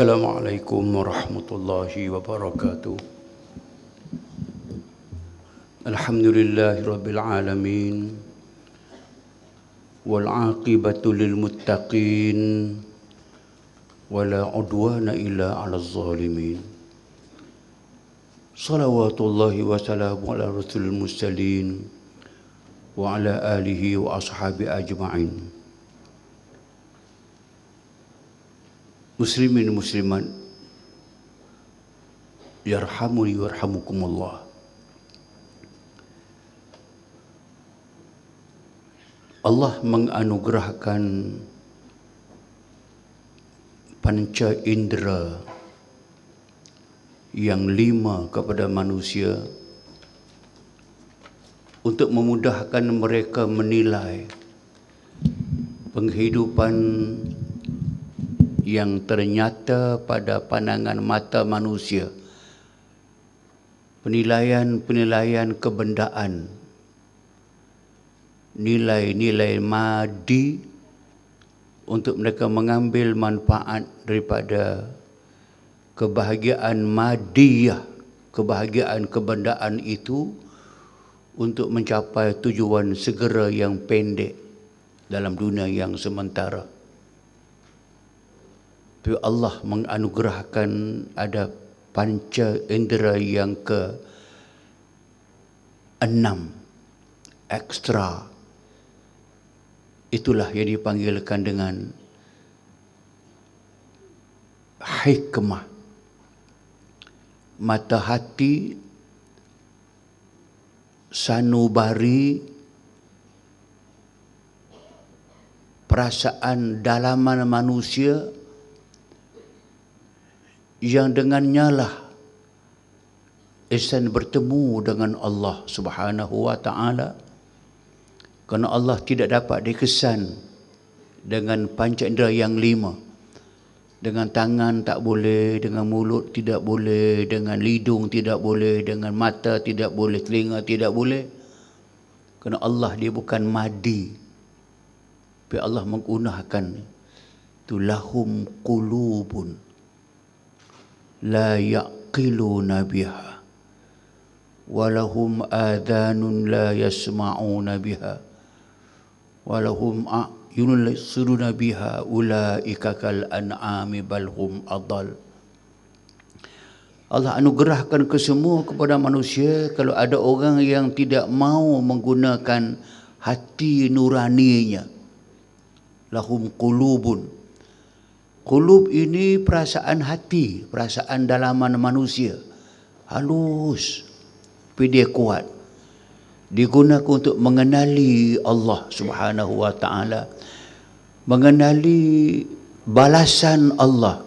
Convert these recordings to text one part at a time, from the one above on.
السلام عليكم ورحمة الله وبركاته. الحمد لله رب العالمين والعاقبة للمتقين ولا عدوان إلا على الظالمين. صلوات الله وسلامه على رسول المرسلين وعلى آله وأصحابه أجمعين. Muslimin muslimat yarhamuni warhamukumullah Allah menganugerahkan panca indera yang lima kepada manusia untuk memudahkan mereka menilai penghidupan yang ternyata pada pandangan mata manusia penilaian-penilaian kebendaan nilai-nilai madi untuk mereka mengambil manfaat daripada kebahagiaan madiyah kebahagiaan kebendaan itu untuk mencapai tujuan segera yang pendek dalam dunia yang sementara. Tapi Allah menganugerahkan ada panca indera yang ke enam ekstra. Itulah yang dipanggilkan dengan hikmah. Mata hati sanubari perasaan dalaman manusia yang dengannya lah insan bertemu dengan Allah Subhanahu wa taala. Kerana Allah tidak dapat dikesan dengan panca indera yang lima. Dengan tangan tak boleh dengan mulut tidak boleh dengan hidung tidak boleh dengan mata tidak boleh telinga tidak boleh. Kerana Allah dia bukan madi. Tapi Allah menggunakan tu lahum qulubun لا يعقلون بها ولهم آذان لا يسمعون بها ولهم أعين يبصرون بها أولئك كالأنعام بل هم أضل Allah anugerahkan ke semua kepada manusia kalau ada orang yang tidak mau menggunakan hati nuraninya lahum qulubun Kulub ini perasaan hati, perasaan dalaman manusia. Halus. Tapi dia kuat. Digunakan untuk mengenali Allah subhanahu wa ta'ala. Mengenali balasan Allah.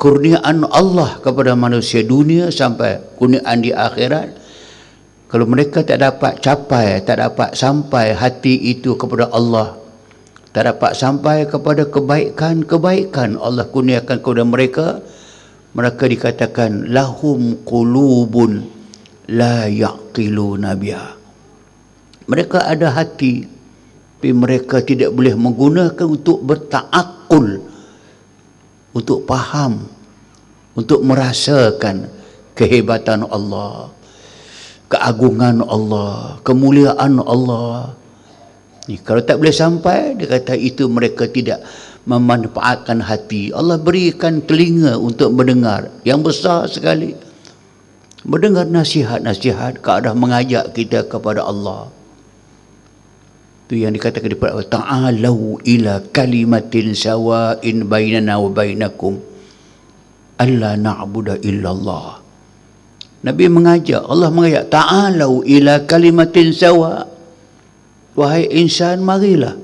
Kurniaan Allah kepada manusia dunia sampai kurniaan di akhirat. Kalau mereka tak dapat capai, tak dapat sampai hati itu kepada Allah tak dapat sampai kepada kebaikan-kebaikan Allah kurniakan kepada mereka. Mereka dikatakan lahum qulubun la yaqiluna biha. Mereka ada hati tapi mereka tidak boleh menggunakan untuk bertaakul untuk faham untuk merasakan kehebatan Allah keagungan Allah kemuliaan Allah Ni, kalau tak boleh sampai, dia kata itu mereka tidak memanfaatkan hati. Allah berikan telinga untuk mendengar. Yang besar sekali. Mendengar nasihat-nasihat keadaan mengajak kita kepada Allah. Itu yang dikatakan di Allah. Ta'alau ila kalimatin sawa'in bainana wa bainakum. Alla na'budu illallah. Nabi mengajak, Allah mengajak, ta'alau ila kalimatin sawa' Wahai insan, marilah.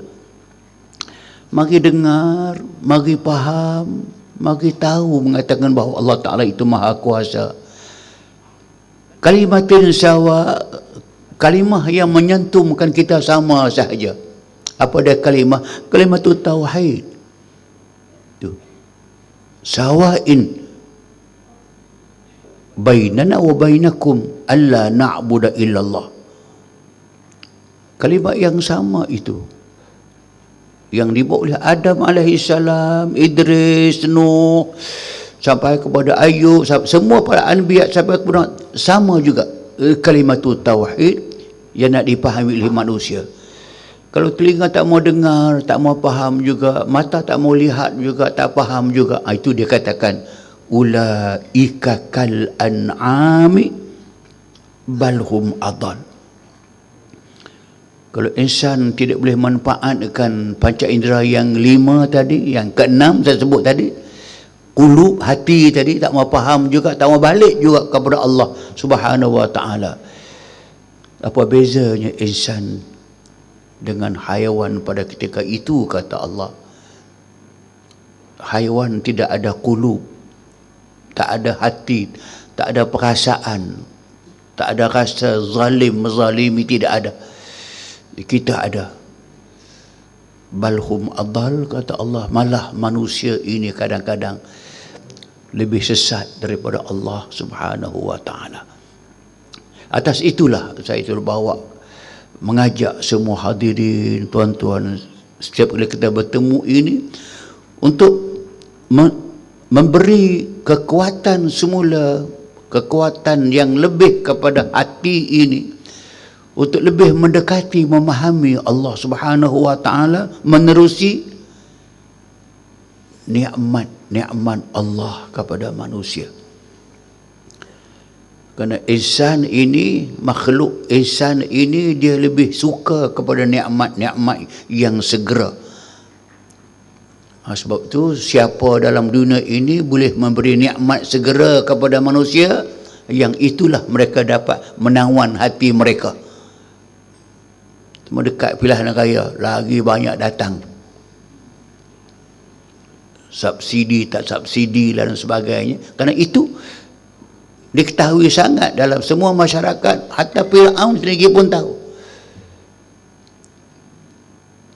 Mari dengar, mari faham, mari tahu mengatakan bahawa Allah Ta'ala itu maha kuasa. Kalimatin sawa, kalimah yang menyentumkan kita sama sahaja. Apa dia kalimah? Kalimah itu tauhid. Itu. Sawa'in bainana wa bainakum alla na'budu illallah kalimat yang sama itu. Yang dibawa oleh Adam alaihissalam, Idris, Nuh sampai kepada Ayub, semua para anbiya sampai kepada sama juga eh, kalimat tauhid yang nak dipahami oleh manusia. Kalau telinga tak mau dengar, tak mau faham juga, mata tak mau lihat juga, tak faham juga, ah, itu dia katakan ulaika kal an'ami balhum adall kalau insan tidak boleh manfaatkan panca indera yang lima tadi, yang keenam saya sebut tadi, kulub hati tadi tak mau faham juga, tak mau balik juga kepada Allah Subhanahu wa taala. Apa bezanya insan dengan haiwan pada ketika itu kata Allah? Haiwan tidak ada kulub, tak ada hati, tak ada perasaan, tak ada rasa zalim, menzalimi tidak ada kita ada. Balhum adal kata Allah malah manusia ini kadang-kadang lebih sesat daripada Allah subhanahu wa ta'ala. Atas itulah saya itu bawa mengajak semua hadirin tuan-tuan setiap kali kita bertemu ini untuk memberi kekuatan semula kekuatan yang lebih kepada hati ini untuk lebih mendekati memahami Allah Subhanahu wa taala menerusi nikmat-nikmat Allah kepada manusia. Kerana insan ini makhluk insan ini dia lebih suka kepada nikmat-nikmat yang segera. Ha, sebab tu siapa dalam dunia ini boleh memberi nikmat segera kepada manusia yang itulah mereka dapat menawan hati mereka mendekat pilihan raya lagi banyak datang. Subsidi tak subsidi dan sebagainya. Kerana itu diketahui sangat dalam semua masyarakat hatta Fir'aun sendiri pun tahu.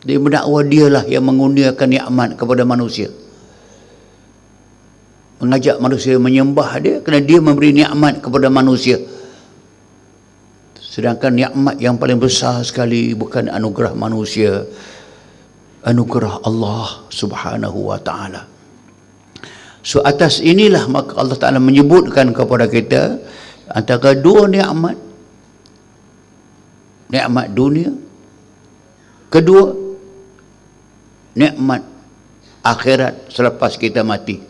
Dia mendakwa dialah yang menguniakan nikmat kepada manusia. Mengajak manusia menyembah dia kerana dia memberi nikmat kepada manusia Sedangkan nikmat yang paling besar sekali bukan anugerah manusia, anugerah Allah Subhanahu wa taala. So atas inilah maka Allah Taala menyebutkan kepada kita antara dua nikmat nikmat dunia kedua nikmat akhirat selepas kita mati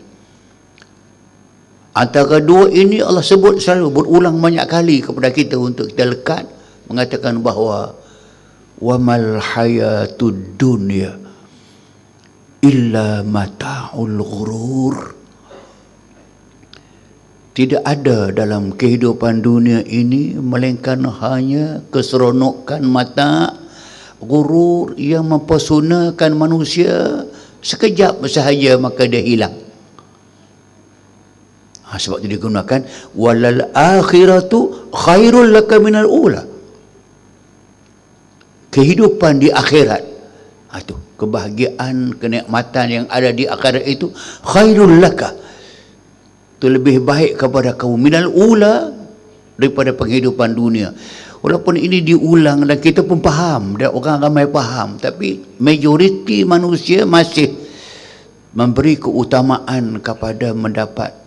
Antara dua ini Allah sebut selalu berulang banyak kali kepada kita untuk kita lekat mengatakan bahawa wamal hayatud dunya illa mata'ul ghurur. Tidak ada dalam kehidupan dunia ini melainkan hanya keseronokan mata gurur yang mempesonakan manusia. Sekejap sahaja maka dia hilang Ha, sebab itu digunakan walal akhiratu khairul laka minal ula. Kehidupan di akhirat. Ha, itu kebahagiaan, kenikmatan yang ada di akhirat itu khairul laka. Itu lebih baik kepada kaum minal ula daripada penghidupan dunia. Walaupun ini diulang dan kita pun faham dan orang ramai faham tapi majoriti manusia masih memberi keutamaan kepada mendapat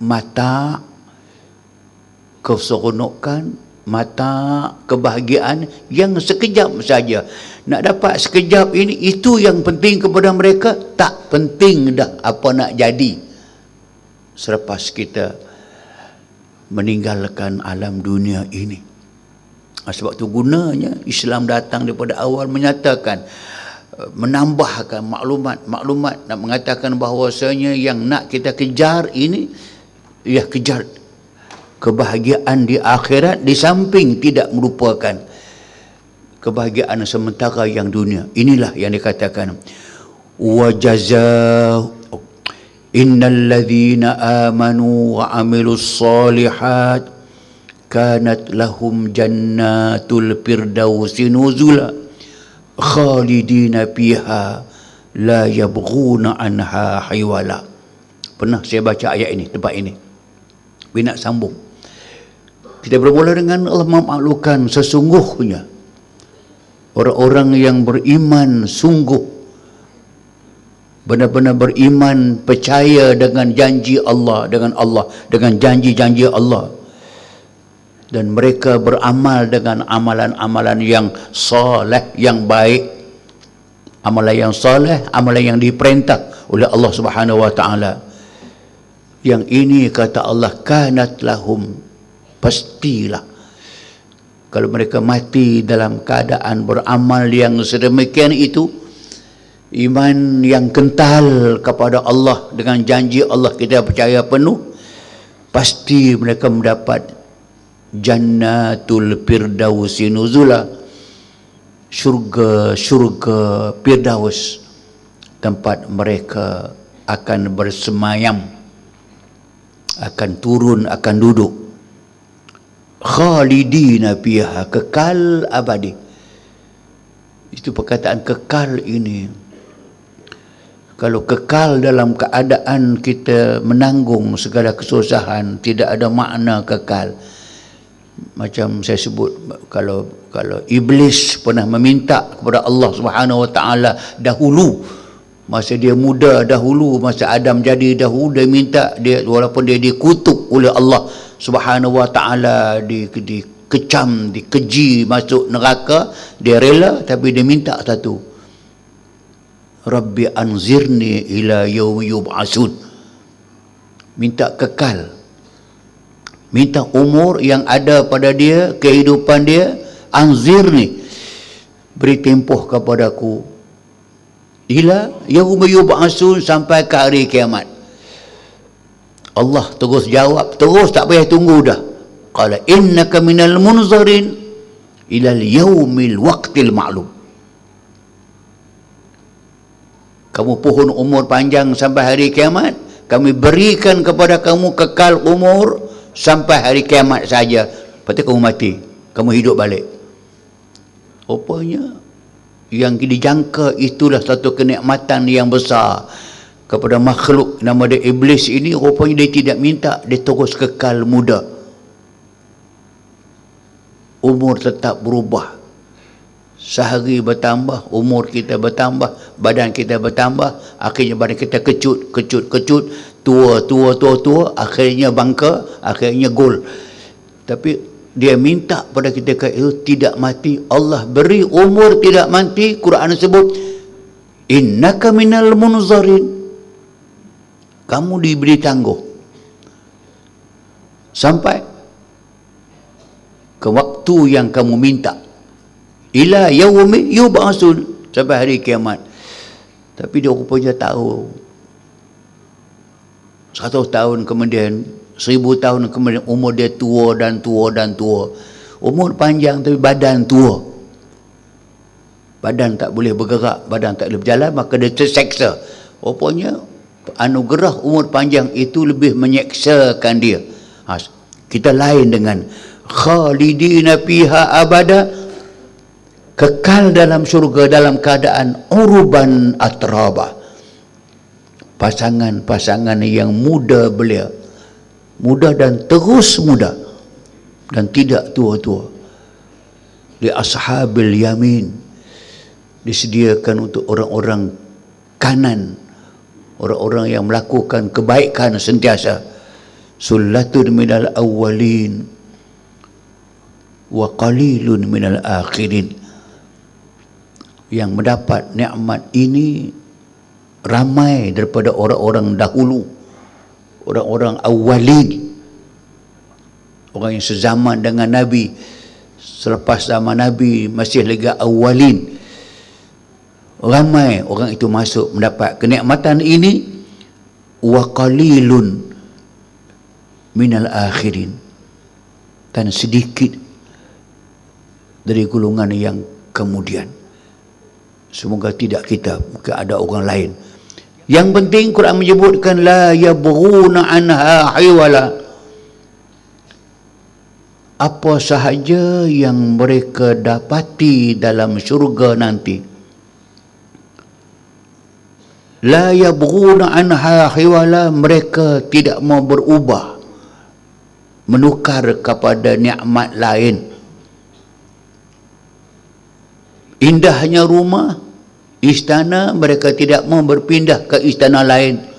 mata keseronokan mata kebahagiaan yang sekejap saja. Nak dapat sekejap ini itu yang penting kepada mereka. Tak penting dah apa nak jadi. Selepas kita meninggalkan alam dunia ini. Sebab tu gunanya Islam datang daripada awal menyatakan eh, menambahkan maklumat. Maklumat nak mengatakan bahawasanya yang nak kita kejar ini ia kejar kebahagiaan di akhirat di samping tidak merupakan kebahagiaan sementara yang dunia. Inilah yang dikatakan wa jazaa innal ladzina amanu wa amilus solihat kanat lahum jannatul firdausi nuzula khalidina fiha la yabghuna anha haywala pernah saya baca ayat ini tempat ini tapi nak sambung. Kita bermula dengan Allah memaklukkan sesungguhnya orang-orang yang beriman sungguh benar-benar beriman percaya dengan janji Allah dengan Allah dengan janji-janji Allah. Dan mereka beramal dengan amalan-amalan yang soleh yang baik. Amalan yang soleh amalan yang diperintah oleh Allah Subhanahu wa taala yang ini kata Allah kanat lahum. Pastilah. Kalau mereka mati dalam keadaan beramal yang sedemikian itu iman yang kental kepada Allah dengan janji Allah kita percaya penuh pasti mereka mendapat jannatul firdausi nuzula. Syurga syurga firdaus tempat mereka akan bersemayam akan turun akan duduk. Khalidina fiha kekal abadi. Itu perkataan kekal ini. Kalau kekal dalam keadaan kita menanggung segala kesusahan tidak ada makna kekal. Macam saya sebut kalau kalau iblis pernah meminta kepada Allah Subhanahu Wa Taala dahulu masa dia muda dahulu masa Adam jadi dahulu dia minta dia walaupun dia dikutuk oleh Allah Subhanahu Wa Taala di dikecam dikeji masuk neraka dia rela tapi dia minta satu. Rabbi anzirni ila yaumi yub'asun. Minta kekal. Minta umur yang ada pada dia kehidupan dia anzir ni beri tempoh kepadaku ila yaum yub'asun sampai ke hari kiamat. Allah terus jawab terus tak payah tunggu dah. Qala innaka minal munzarin ila yaumil waqtil ma'lum. Kamu pohon umur panjang sampai hari kiamat kami berikan kepada kamu kekal umur sampai hari kiamat saja. Lepas tu kamu mati kamu hidup balik. Rupanya yang dijangka itulah satu kenikmatan yang besar kepada makhluk. Nama dia iblis ini rupanya dia tidak minta dia terus kekal muda. Umur tetap berubah. Sehari bertambah umur kita bertambah badan kita bertambah akhirnya badan kita kecut kecut kecut. Tua tua tua tua akhirnya bangka akhirnya gol tapi dia minta pada kita itu tidak mati. Allah beri umur tidak mati Quran sebut innaka minal munzarin. Kamu diberi tangguh. Sampai ke waktu yang kamu minta. Ila yaumi yub'asun. Sampai hari kiamat. Tapi dia rupanya tahu. Seratus tahun kemudian, seribu tahun kemudian umur dia tua dan tua dan tua. Umur panjang tapi badan tua. Badan tak boleh bergerak, badan tak boleh berjalan, maka dia terseksa. Rupanya anugerah umur panjang itu lebih menyeksakan dia. Ha, kita lain dengan khalidina fiha abada kekal dalam syurga dalam keadaan uruban atrabah pasangan-pasangan yang muda belia muda dan terus muda dan tidak tua-tua. Di ashabil yamin disediakan untuk orang-orang kanan orang-orang yang melakukan kebaikan sentiasa. Sullatun minal awwalin wa qalilun minal akhirin. Yang mendapat nikmat ini ramai daripada orang-orang dahulu orang-orang awalin. Orang yang sezaman dengan Nabi. Selepas zaman Nabi masih lagi awalin. Ramai orang itu masuk mendapat kenikmatan ini. Wa qalilun minal akhirin. Dan sedikit dari golongan yang kemudian. Semoga tidak kita mungkin ada orang lain yang penting Quran menyebutkan la yabghuna anha hiwala. Apa sahaja yang mereka dapati dalam syurga nanti. La yabghuna anha hiwala mereka tidak mau berubah menukar kepada nikmat lain indahnya rumah istana mereka tidak mau berpindah ke istana lain